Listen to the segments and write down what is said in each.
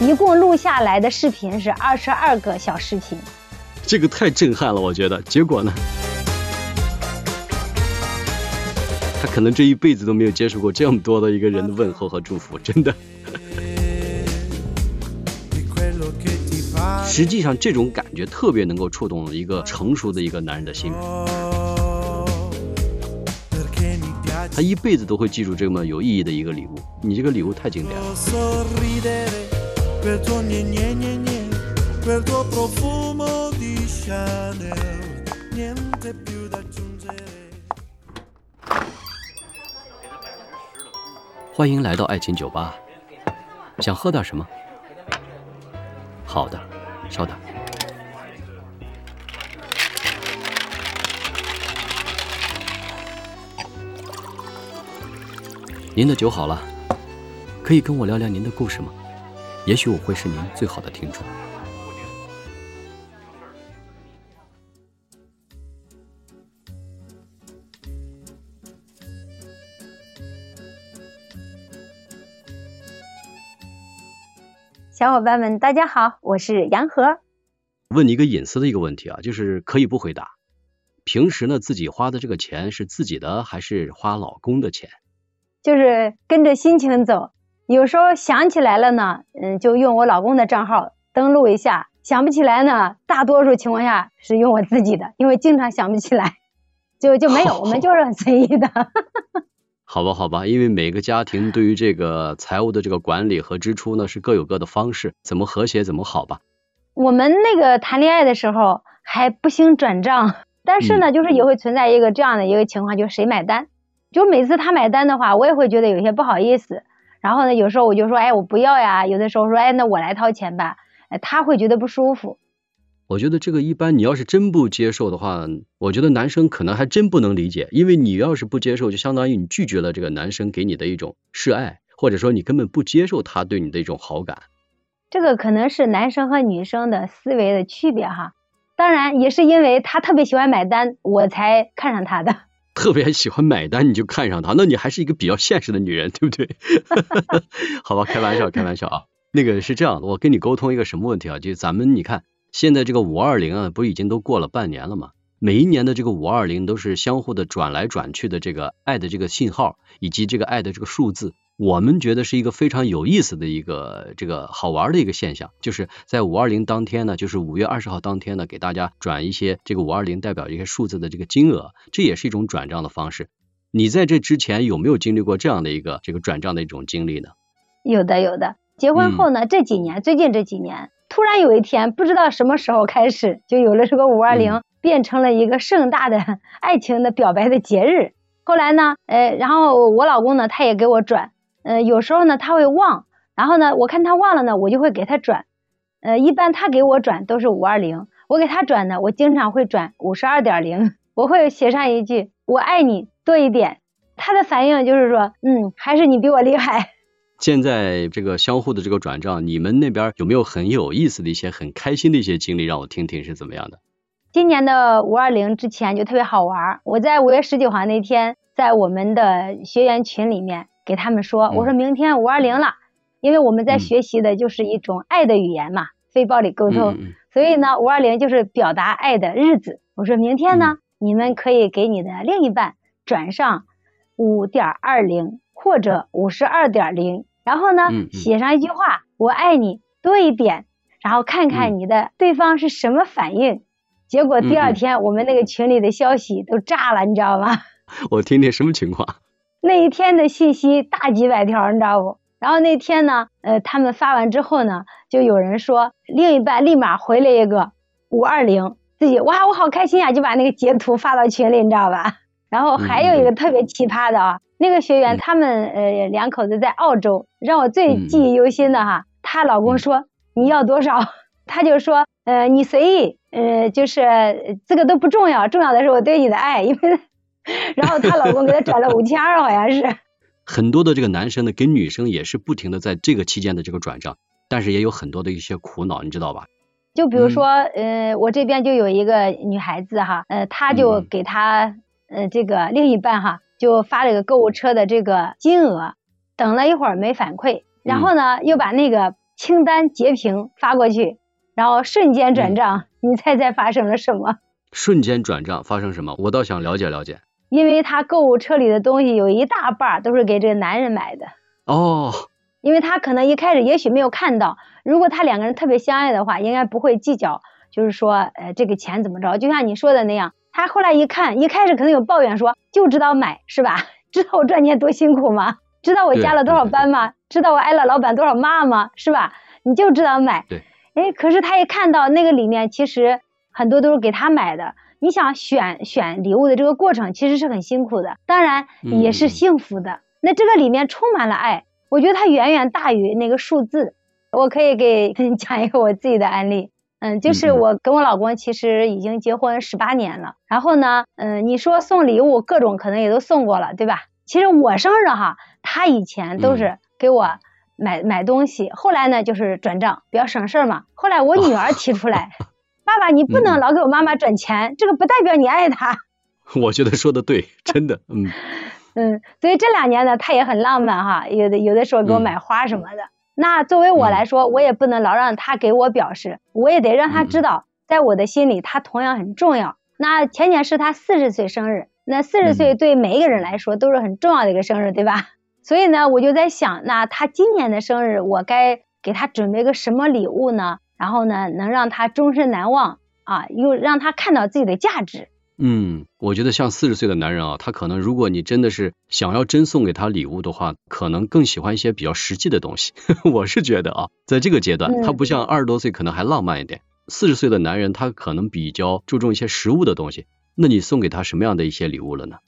一共录下来的视频是二十二个小视频。这个太震撼了，我觉得。结果呢？他可能这一辈子都没有接受过这么多的一个人的问候和祝福，真的。实际上，这种感觉特别能够触动一个成熟的一个男人的心。他一辈子都会记住这么有意义的一个礼物。你这个礼物太经典了。欢迎来到爱情酒吧，想喝点什么？好的，稍等。您的酒好了，可以跟我聊聊您的故事吗？也许我会是您最好的听众。小伙伴们，大家好，我是杨和。问你一个隐私的一个问题啊，就是可以不回答。平时呢，自己花的这个钱是自己的还是花老公的钱？就是跟着心情走，有时候想起来了呢，嗯，就用我老公的账号登录一下；想不起来呢，大多数情况下是用我自己的，因为经常想不起来，就就没有。我们就是很随意的。好吧，好吧，因为每个家庭对于这个财务的这个管理和支出呢是各有各的方式，怎么和谐怎么好吧。我们那个谈恋爱的时候还不兴转账，但是呢，就是也会存在一个这样的一个情况，就是谁买单。就每次他买单的话，我也会觉得有些不好意思。然后呢，有时候我就说，哎，我不要呀。有的时候说，哎，那我来掏钱吧。哎，他会觉得不舒服。我觉得这个一般，你要是真不接受的话，我觉得男生可能还真不能理解，因为你要是不接受，就相当于你拒绝了这个男生给你的一种示爱，或者说你根本不接受他对你的一种好感。这个可能是男生和女生的思维的区别哈，当然也是因为他特别喜欢买单，我才看上他的。特别喜欢买单，你就看上他，那你还是一个比较现实的女人，对不对？好吧，开玩笑，开玩笑啊。那个是这样的，我跟你沟通一个什么问题啊？就咱们你看。现在这个五二零啊，不已经都过了半年了吗？每一年的这个五二零都是相互的转来转去的这个爱的这个信号，以及这个爱的这个数字，我们觉得是一个非常有意思的一个这个好玩的一个现象。就是在五二零当天呢，就是五月二十号当天呢，给大家转一些这个五二零代表一些数字的这个金额，这也是一种转账的方式。你在这之前有没有经历过这样的一个这个转账的一种经历呢？有的，有的。结婚后呢，这几年，最近这几年。突然有一天，不知道什么时候开始，就有了这个五二零，变成了一个盛大的 爱情的表白的节日。后来呢，呃，然后我老公呢，他也给我转，呃，有时候呢他会忘，然后呢，我看他忘了呢，我就会给他转，呃，一般他给我转都是五二零，我给他转呢，我经常会转五十二点零，我会写上一句“我爱你多一点”，他的反应就是说，嗯，还是你比我厉害。现在这个相互的这个转账，你们那边有没有很有意思的一些、很开心的一些经历，让我听听是怎么样的？今年的五二零之前就特别好玩，我在五月十九号那天，在我们的学员群里面给他们说，我说明天五二零了，因为我们在学习的就是一种爱的语言嘛，非暴力沟通，所以呢，五二零就是表达爱的日子。我说明天呢，你们可以给你的另一半转上五点二零或者五十二点零。然后呢，写上一句话“我爱你多一点”，然后看看你的对方是什么反应。结果第二天我们那个群里的消息都炸了，你知道吗？我听听什么情况？那一天的信息大几百条，你知道不？然后那天呢，呃，他们发完之后呢，就有人说另一半立马回了一个五二零，自己哇，我好开心啊，就把那个截图发到群里，你知道吧？然后还有一个特别奇葩的啊。那个学员，他们呃两口子在澳洲，让我最记忆犹新的哈，她老公说你要多少，她就说呃你随意，呃就是这个都不重要，重要的是我对你的爱，因为然后她老公给她转了五千二，好像是。很多的这个男生呢，跟女生也是不停的在这个期间的这个转账，但是也有很多的一些苦恼，你知道吧？就比如说呃我这边就有一个女孩子哈，呃她就给她呃这个另一半哈。就发了个购物车的这个金额，等了一会儿没反馈，然后呢又把那个清单截屏发过去，然后瞬间转账，你猜猜发生了什么？瞬间转账发生什么？我倒想了解了解。因为他购物车里的东西有一大半都是给这个男人买的。哦。因为他可能一开始也许没有看到，如果他两个人特别相爱的话，应该不会计较，就是说，呃，这个钱怎么着？就像你说的那样，他后来一看，一开始可能有抱怨说，就知道买是吧？知道我赚钱多辛苦吗？知道我加了多少班吗？知道我挨了老板多少骂吗？是吧？你就知道买。对。哎，可是他一看到那个里面，其实很多都是给他买的。你想选选礼物的这个过程，其实是很辛苦的，当然也是幸福的。那这个里面充满了爱。我觉得它远远大于那个数字。我可以给你 讲一个我自己的案例，嗯，就是我跟我老公其实已经结婚十八年了。然后呢，嗯，你说送礼物，各种可能也都送过了，对吧？其实我生日哈，他以前都是给我买买东西，后来呢就是转账，比较省事儿嘛。后来我女儿提出来，爸爸你不能老给我妈妈转钱，这个不代表你爱她。我觉得说的对，真的，嗯。嗯，所以这两年呢，他也很浪漫哈，有的有的时候给我买花什么的。那作为我来说，我也不能老让他给我表示，我也得让他知道，在我的心里他同样很重要。那前年是他四十岁生日，那四十岁对每一个人来说都是很重要的一个生日，对吧？所以呢，我就在想，那他今年的生日，我该给他准备个什么礼物呢？然后呢，能让他终身难忘啊，又让他看到自己的价值。嗯，我觉得像四十岁的男人啊，他可能如果你真的是想要真送给他礼物的话，可能更喜欢一些比较实际的东西。我是觉得啊，在这个阶段，他不像二十多岁可能还浪漫一点，四十岁的男人他可能比较注重一些实物的东西。那你送给他什么样的一些礼物了呢？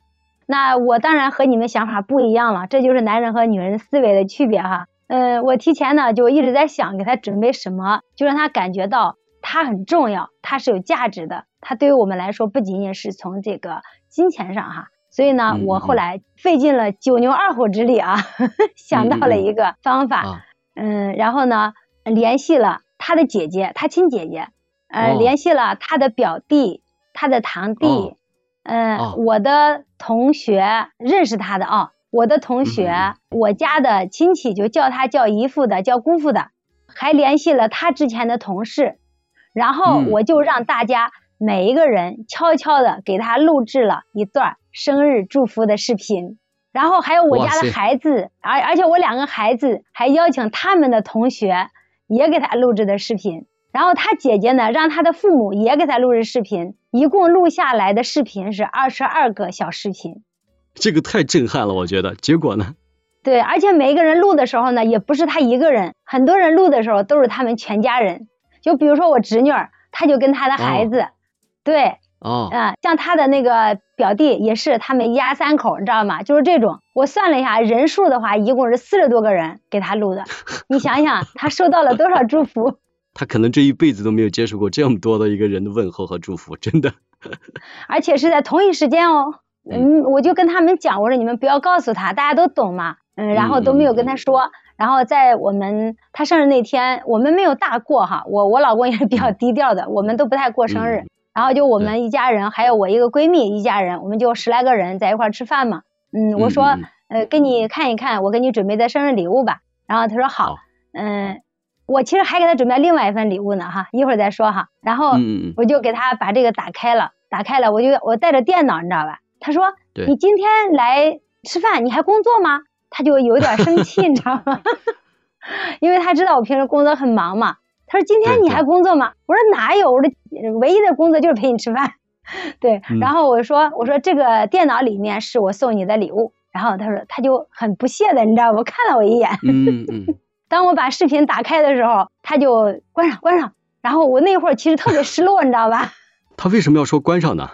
那我当然和你们想法不一样了，这就是男人和女人思维的区别哈。嗯，我提前呢就一直在想给他准备什么，就让他感觉到他很重要，他是有价值的。他对于我们来说，不仅仅是从这个金钱上哈，所以呢，我后来费尽了九牛二虎之力啊，想到了一个方法，嗯，然后呢，联系了他的姐姐，他亲姐姐，呃，联系了他的表弟，他的堂弟，嗯，我的同学认识他的啊，我的同学，我家的亲戚就叫他叫姨父的，叫姑父的，还联系了他之前的同事，然后我就让大家。每一个人悄悄的给他录制了一段生日祝福的视频，然后还有我家的孩子，而而且我两个孩子还邀请他们的同学也给他录制的视频，然后他姐姐呢让他的父母也给他录制视频，一共录下来的视频是二十二个小视频，这个太震撼了，我觉得。结果呢？对，而且每一个人录的时候呢，也不是他一个人，很多人录的时候都是他们全家人，就比如说我侄女，她就跟她的孩子。对，哦，嗯，像她的那个表弟也是，他们一家三口，你知道吗？就是这种，我算了一下人数的话，一共是四十多个人给他录的。你想想，他收到了多少祝福？他可能这一辈子都没有接受过这么多的一个人的问候和祝福，真的。而且是在同一时间哦，嗯，我就跟他们讲，我说你们不要告诉他，大家都懂嘛，嗯，然后都没有跟他说。然后在我们他生日那天，我们没有大过哈，我我老公也是比较低调的，我们都不太过生日。然后就我们一家人，还有我一个闺蜜一家人，我们就十来个人在一块吃饭嘛。嗯，我说，呃，给你看一看我给你准备的生日礼物吧。然后他说好。嗯，我其实还给他准备另外一份礼物呢，哈，一会儿再说哈。然后我就给他把这个打开了，打开了，我就我带着电脑，你知道吧？他说，你今天来吃饭，你还工作吗？他就有点生气，你知道吗？因为他知道我平时工作很忙嘛。他说：“今天你还工作吗？”我说：“哪有，我的唯一的工作就是陪你吃饭。”对，然后我说：“我说这个电脑里面是我送你的礼物。”然后他说他就很不屑的，你知道不？看了我一眼。嗯嗯。当我把视频打开的时候，他就关上关上。然后我那会儿其实特别失落，你知道吧？他为什么要说关上呢？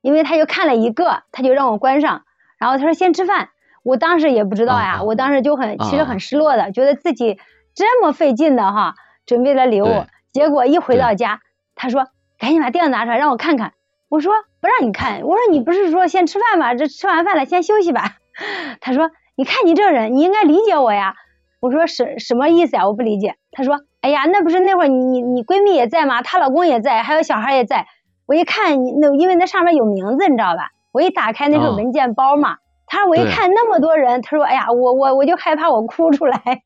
因为他就看了一个，他就让我关上。然后他说先吃饭。我当时也不知道呀，我当时就很其实很失落的，觉得自己这么费劲的哈。准备了礼物，结果一回到家，他说：“赶紧把电脑拿出来让我看看。”我说：“不让你看。”我说：“你不是说先吃饭吗？这吃完饭了先休息吧。”他说：“你看你这人，你应该理解我呀。”我说：“什什么意思呀？我不理解。”他说：“哎呀，那不是那会儿你你你闺蜜也在吗？她老公也在，还有小孩也在。我一看你那因为那上面有名字，你知道吧？我一打开那个文件包嘛，他说我一看那么多人，他说：哎呀，我我我就害怕我哭出来。”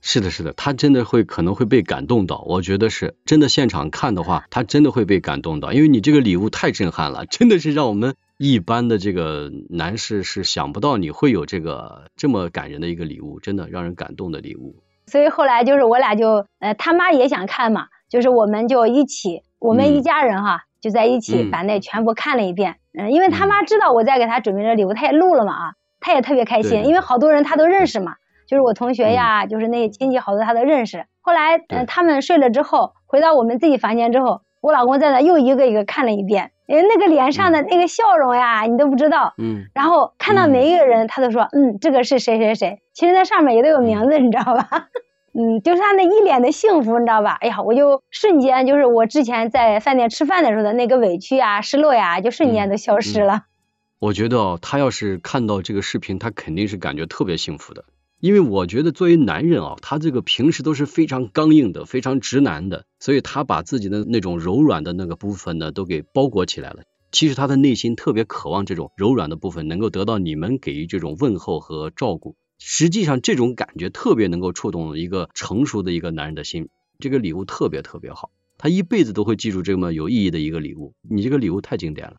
是的，是的，他真的会可能会被感动到，我觉得是真的现场看的话，他真的会被感动到，因为你这个礼物太震撼了，真的是让我们一般的这个男士是想不到你会有这个这么感人的一个礼物，真的让人感动的礼物。所以后来就是我俩就呃他妈也想看嘛，就是我们就一起，我们一家人哈就在一起把那全部看了一遍，嗯，因为他妈知道我在给他准备这礼物，他也录了嘛啊，他也特别开心，因为好多人他都认识嘛。就是我同学呀，就是那些亲戚好多他都认识。后来，嗯，他们睡了之后，回到我们自己房间之后，我老公在那又一个一个看了一遍，哎，那个脸上的那个笑容呀，你都不知道。嗯。然后看到每一个人，他都说，嗯，这个是谁谁谁。其实那上面也都有名字，你知道吧？嗯，就是他那一脸的幸福，你知道吧？哎呀，我就瞬间就是我之前在饭店吃饭的时候的那个委屈呀、失落呀，就瞬间都消失了。我觉得哦，他要是看到这个视频，他肯定是感觉特别幸福的。因为我觉得作为男人啊，他这个平时都是非常刚硬的，非常直男的，所以他把自己的那种柔软的那个部分呢，都给包裹起来了。其实他的内心特别渴望这种柔软的部分能够得到你们给予这种问候和照顾。实际上这种感觉特别能够触动一个成熟的一个男人的心。这个礼物特别特别好，他一辈子都会记住这么有意义的一个礼物。你这个礼物太经典了。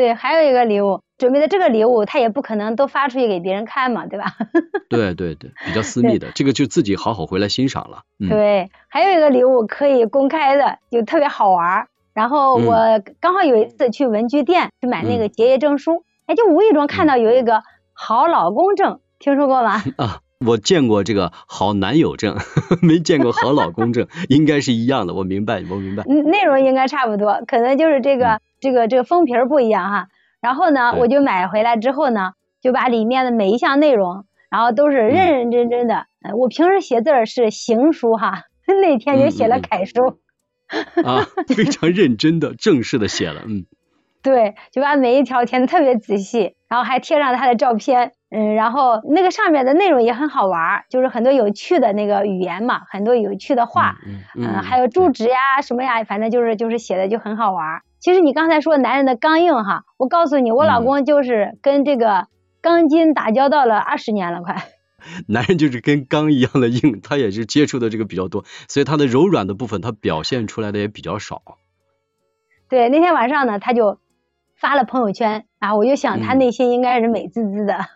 对，还有一个礼物，准备的这个礼物，他也不可能都发出去给别人看嘛，对吧？对对对，比较私密的，这个就自己好好回来欣赏了。对，还有一个礼物可以公开的，就特别好玩。然后我刚好有一次去文具店去买那个结业证书，哎，就无意中看到有一个好老公证，听说过吗？啊，我见过这个好男友证，没见过好老公证，应该是一样的。我明白，我明白。内容应该差不多，可能就是这个。这个这个封皮儿不一样哈，然后呢，我就买回来之后呢，就把里面的每一项内容，然后都是认认真真的。我平时写字是行书哈，那天就写了楷书。啊，非常认真的、正式的写了，嗯。对，就把每一条填的特别仔细，然后还贴上他的照片，嗯，然后那个上面的内容也很好玩，就是很多有趣的那个语言嘛，很多有趣的话，嗯，还有住址呀什么呀，反正就是就是写的就很好玩。其实你刚才说男人的刚硬哈，我告诉你，我老公就是跟这个钢筋打交道了二十年了，快。男人就是跟钢一样的硬，他也是接触的这个比较多，所以他的柔软的部分他表现出来的也比较少。对，那天晚上呢，他就发了朋友圈啊，我就想他内心应该是美滋滋的。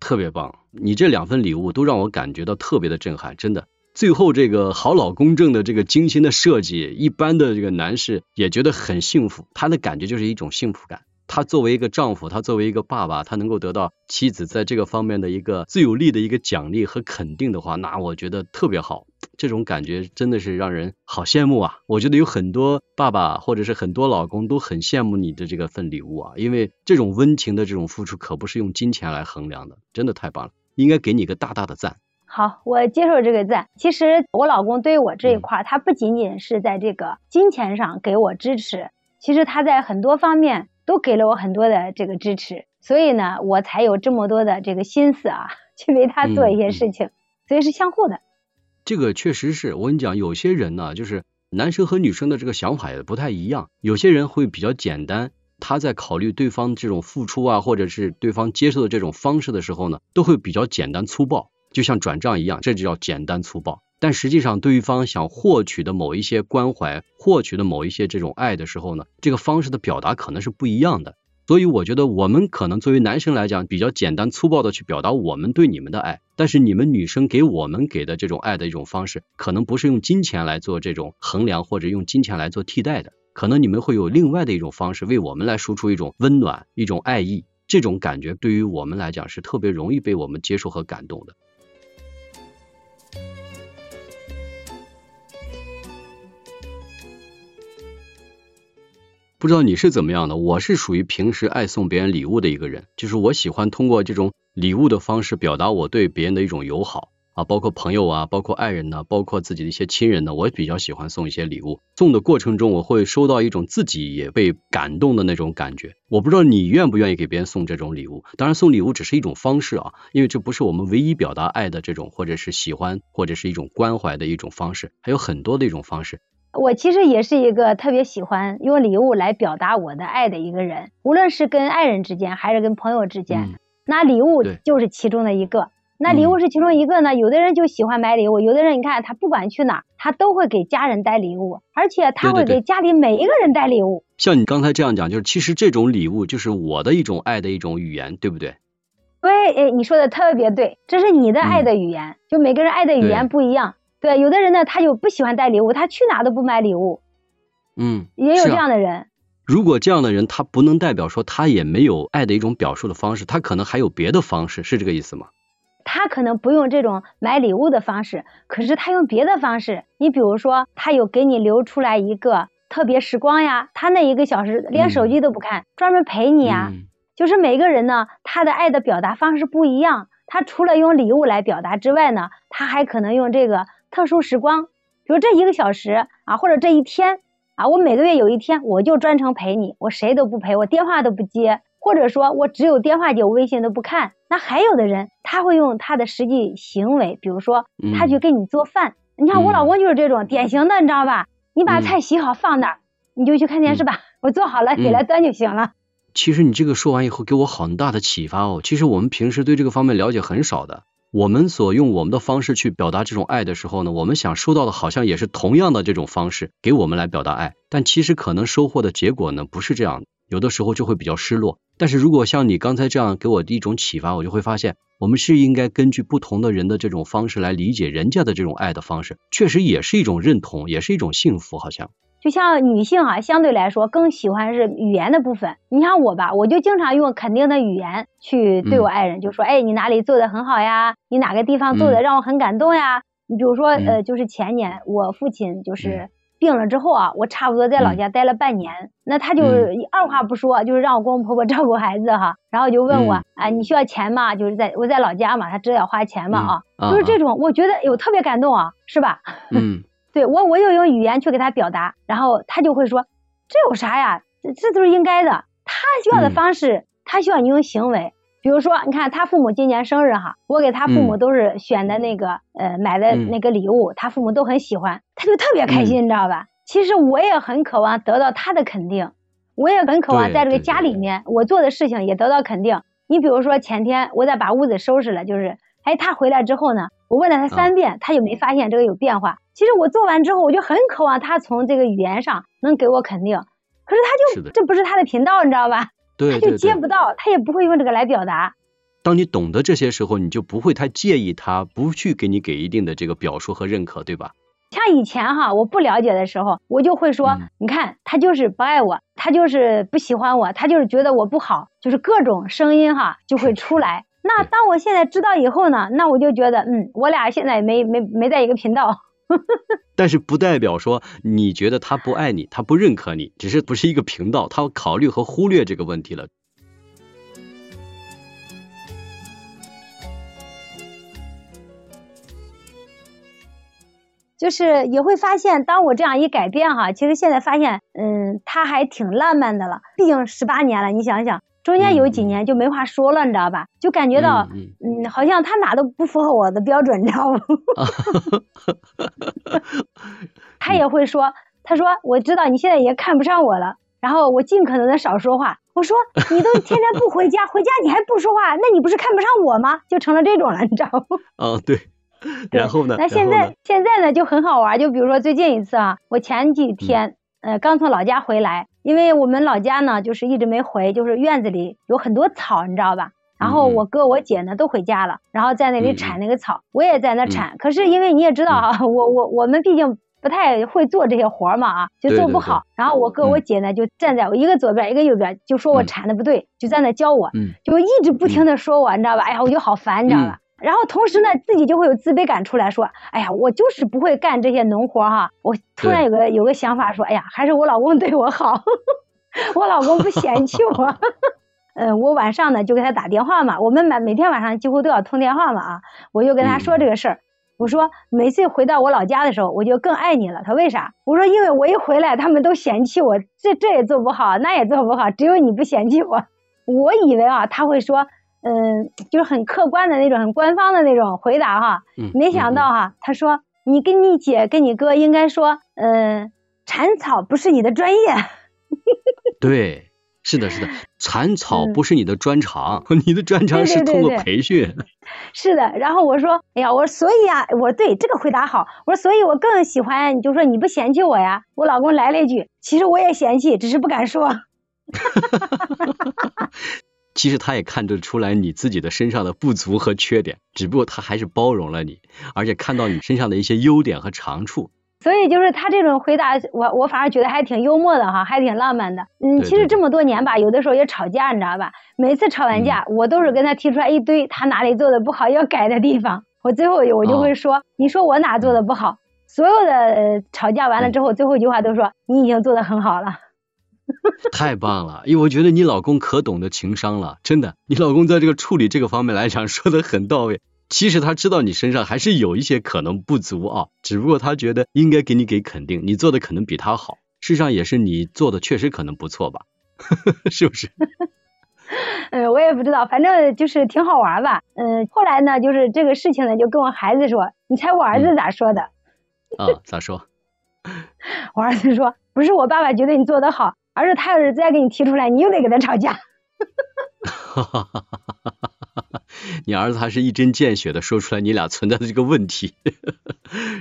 特别棒，你这两份礼物都让我感觉到特别的震撼，真的。最后这个好老公证的这个精心的设计，一般的这个男士也觉得很幸福，他的感觉就是一种幸福感。他作为一个丈夫，他作为一个爸爸，他能够得到妻子在这个方面的一个最有力的一个奖励和肯定的话，那我觉得特别好。这种感觉真的是让人好羡慕啊！我觉得有很多爸爸或者是很多老公都很羡慕你的这个份礼物啊，因为这种温情的这种付出可不是用金钱来衡量的，真的太棒了，应该给你一个大大的赞。好，我接受这个赞。其实我老公对于我这一块，他不仅仅是在这个金钱上给我支持，其实他在很多方面都给了我很多的这个支持，所以呢，我才有这么多的这个心思啊，去为他做一些事情，所以是相互的。这个确实是我跟你讲，有些人呢，就是男生和女生的这个想法也不太一样，有些人会比较简单，他在考虑对方这种付出啊，或者是对方接受的这种方式的时候呢，都会比较简单粗暴。就像转账一样，这就叫简单粗暴。但实际上，对方想获取的某一些关怀，获取的某一些这种爱的时候呢，这个方式的表达可能是不一样的。所以，我觉得我们可能作为男生来讲，比较简单粗暴的去表达我们对你们的爱。但是，你们女生给我们给的这种爱的一种方式，可能不是用金钱来做这种衡量，或者用金钱来做替代的。可能你们会有另外的一种方式，为我们来输出一种温暖、一种爱意。这种感觉对于我们来讲是特别容易被我们接受和感动的。不知道你是怎么样的，我是属于平时爱送别人礼物的一个人，就是我喜欢通过这种礼物的方式表达我对别人的一种友好啊，包括朋友啊，包括爱人呢，包括自己的一些亲人呢，我比较喜欢送一些礼物。送的过程中，我会收到一种自己也被感动的那种感觉。我不知道你愿不愿意给别人送这种礼物，当然送礼物只是一种方式啊，因为这不是我们唯一表达爱的这种或者是喜欢或者是一种关怀的一种方式，还有很多的一种方式。我其实也是一个特别喜欢用礼物来表达我的爱的一个人，无论是跟爱人之间还是跟朋友之间，那礼物就是其中的一个。那礼物是其中一个呢，有的人就喜欢买礼物，有的人你看他不管去哪，他都会给家人带礼物，而且他会给家里每一个人带礼物。像你刚才这样讲，就是其实这种礼物就是我的一种爱的一种语言，对不对？对，哎，你说的特别对，这是你的爱的语言，就每个人爱的语言不一样。对，有的人呢，他就不喜欢带礼物，他去哪都不买礼物。嗯，也有这样的人。如果这样的人，他不能代表说他也没有爱的一种表述的方式，他可能还有别的方式，是这个意思吗？他可能不用这种买礼物的方式，可是他用别的方式。你比如说，他有给你留出来一个特别时光呀，他那一个小时连手机都不看，专门陪你呀。就是每个人呢，他的爱的表达方式不一样。他除了用礼物来表达之外呢，他还可能用这个特殊时光，比如这一个小时啊，或者这一天啊，我每个月有一天我就专程陪你，我谁都不陪，我电话都不接。或者说我只有电话接，我微信都不看。那还有的人，他会用他的实际行为，比如说他去给你做饭。你看我老公就是这种典型的，你知道吧？你把菜洗好放那儿，你就去看电视吧。我做好了你来端就行了。其实你这个说完以后，给我很大的启发哦。其实我们平时对这个方面了解很少的，我们所用我们的方式去表达这种爱的时候呢，我们想收到的好像也是同样的这种方式给我们来表达爱，但其实可能收获的结果呢不是这样。有的时候就会比较失落，但是如果像你刚才这样给我的一种启发，我就会发现，我们是应该根据不同的人的这种方式来理解人家的这种爱的方式，确实也是一种认同，也是一种幸福，好像。就像女性啊，相对来说更喜欢是语言的部分。你像我吧，我就经常用肯定的语言去对我爱人，就说，哎，你哪里做的很好呀？你哪个地方做的让我很感动呀？你比如说，呃，就是前年我父亲就是。病了之后啊，我差不多在老家待了半年，那他就二话不说，就是让我公公婆婆照顾孩子哈，然后就问我，啊，你需要钱吗？就是在我在老家嘛，他知道要花钱嘛啊，就是这种，我觉得有特别感动啊，是吧？嗯，对我我又用语言去给他表达，然后他就会说，这有啥呀？这这都是应该的。他需要的方式，他需要你用行为。比如说，你看他父母今年生日哈，我给他父母都是选的那个呃买的那个礼物，他父母都很喜欢，他就特别开心，你知道吧？其实我也很渴望得到他的肯定，我也很渴望在这个家里面我做的事情也得到肯定。你比如说前天我在把屋子收拾了，就是哎他回来之后呢，我问了他三遍，他就没发现这个有变化。其实我做完之后，我就很渴望他从这个语言上能给我肯定，可是他就这不是他的频道，你知道吧？对他就接不到，他也不会用这个来表达。当你懂得这些时候，你就不会太介意他不去给你给一定的这个表述和认可，对吧？像以前哈，我不了解的时候，我就会说，你看他就是不爱我，他就是不喜欢我，他就是觉得我不好，就是各种声音哈就会出来。那当我现在知道以后呢，那我就觉得，嗯，我俩现在没没没在一个频道。但是不代表说你觉得他不爱你，他不认可你，只是不是一个频道，他考虑和忽略这个问题了。就是也会发现，当我这样一改变哈，其实现在发现，嗯，他还挺浪漫的了。毕竟十八年了，你想想。中间有几年就没话说了，你知道吧？就感觉到，嗯，好像他哪都不符合我的标准，你知道吗？他也会说，他说我知道你现在也看不上我了，然后我尽可能的少说话。我说你都天天不回家，回家你还不说话，那你不是看不上我吗？就成了这种了，你知道吗？啊，对。然后呢？那现在现在呢就很好玩，就比如说最近一次啊，我前几天呃刚从老家回来。因为我们老家呢，就是一直没回，就是院子里有很多草，你知道吧？然后我哥我姐呢都回家了，然后在那里铲那个草，我也在那铲。可是因为你也知道啊，我我我们毕竟不太会做这些活嘛啊，就做不好。然后我哥我姐呢就站在我一个左边一个右边，就说我铲的不对，就在那教我，就一直不停的说我，你知道吧？哎呀，我就好烦，你知道吧？然后同时呢，自己就会有自卑感出来，说，哎呀，我就是不会干这些农活哈。我突然有个有个想法，说，哎呀，还是我老公对我好，我老公不嫌弃我。嗯，我晚上呢就给他打电话嘛，我们每每天晚上几乎都要通电话嘛啊，我就跟他说这个事儿，我说每次回到我老家的时候，我就更爱你了。他为啥？我说因为我一回来，他们都嫌弃我，这这也做不好，那也做不好，只有你不嫌弃我。我以为啊，他会说。嗯，就是很客观的那种，很官方的那种回答哈。嗯。没想到哈，他说你跟你姐跟你哥应该说，嗯，铲草不是你的专业。对，是的，是的，铲草不是你的专长，你的专长是通过培训。是的，然后我说，哎呀，我说所以啊，我对这个回答好，我说所以我更喜欢，就说你不嫌弃我呀。我老公来了一句，其实我也嫌弃，只是不敢说。其实他也看得出来你自己的身上的不足和缺点，只不过他还是包容了你，而且看到你身上的一些优点和长处。所以就是他这种回答，我我反而觉得还挺幽默的哈，还挺浪漫的。嗯，其实这么多年吧，有的时候也吵架，你知道吧？每次吵完架，我都是跟他提出来一堆他哪里做的不好要改的地方。我最后我就会说，你说我哪做的不好？所有的吵架完了之后，最后一句话都说你已经做的很好了。太棒了，因为我觉得你老公可懂得情商了，真的，你老公在这个处理这个方面来讲 说的很到位。其实他知道你身上还是有一些可能不足啊，只不过他觉得应该给你给肯定，你做的可能比他好。事实上也是你做的确实可能不错吧，是不是？嗯，我也不知道，反正就是挺好玩吧。嗯，后来呢，就是这个事情呢，就跟我孩子说，你猜我儿子咋说的？啊，咋说？我儿子说，不是我爸爸觉得你做的好，而是他要是再给你提出来，你又得跟他吵架。哈哈哈哈哈哈！你儿子还是一针见血的说出来你俩存在的这个问题，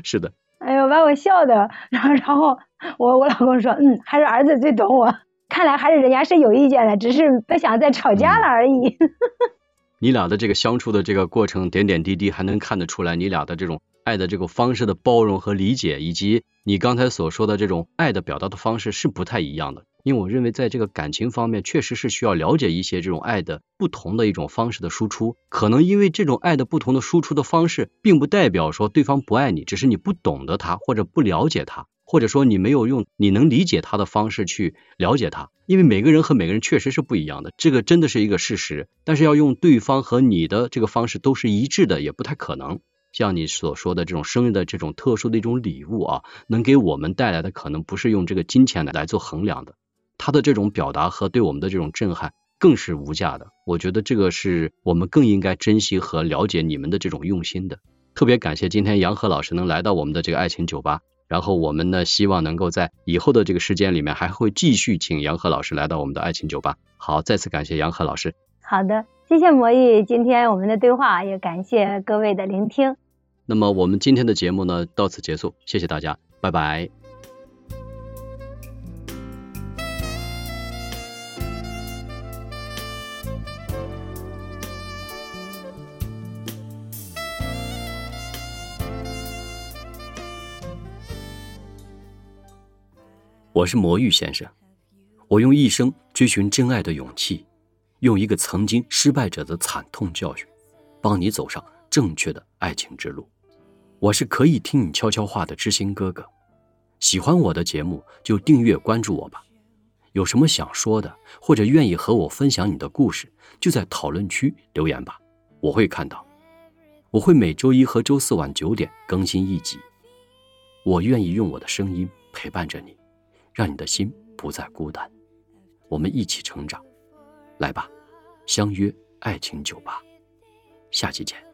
是的。哎呦，把我笑的，然后然后我我老公说，嗯，还是儿子最懂我，看来还是人家是有意见的，只是不想再吵架了而已。你俩的这个相处的这个过程，点点滴滴还能看得出来你俩的这种爱的这个方式的包容和理解，以及你刚才所说的这种爱的表达的方式是不太一样的。因为我认为，在这个感情方面，确实是需要了解一些这种爱的不同的一种方式的输出。可能因为这种爱的不同的输出的方式，并不代表说对方不爱你，只是你不懂得他，或者不了解他，或者说你没有用你能理解他的方式去了解他。因为每个人和每个人确实是不一样的，这个真的是一个事实。但是要用对方和你的这个方式都是一致的，也不太可能。像你所说的这种生日的这种特殊的一种礼物啊，能给我们带来的可能不是用这个金钱来来做衡量的。他的这种表达和对我们的这种震撼更是无价的，我觉得这个是我们更应该珍惜和了解你们的这种用心的。特别感谢今天杨和老师能来到我们的这个爱情酒吧，然后我们呢希望能够在以后的这个时间里面还会继续请杨和老师来到我们的爱情酒吧。好，再次感谢杨和老师。好的，谢谢魔芋，今天我们的对话也感谢各位的聆听。那么我们今天的节目呢到此结束，谢谢大家，拜拜。我是魔芋先生，我用一生追寻真爱的勇气，用一个曾经失败者的惨痛教训，帮你走上正确的爱情之路。我是可以听你悄悄话的知心哥哥，喜欢我的节目就订阅关注我吧。有什么想说的，或者愿意和我分享你的故事，就在讨论区留言吧，我会看到。我会每周一和周四晚九点更新一集。我愿意用我的声音陪伴着你。让你的心不再孤单，我们一起成长，来吧，相约爱情酒吧，下期见。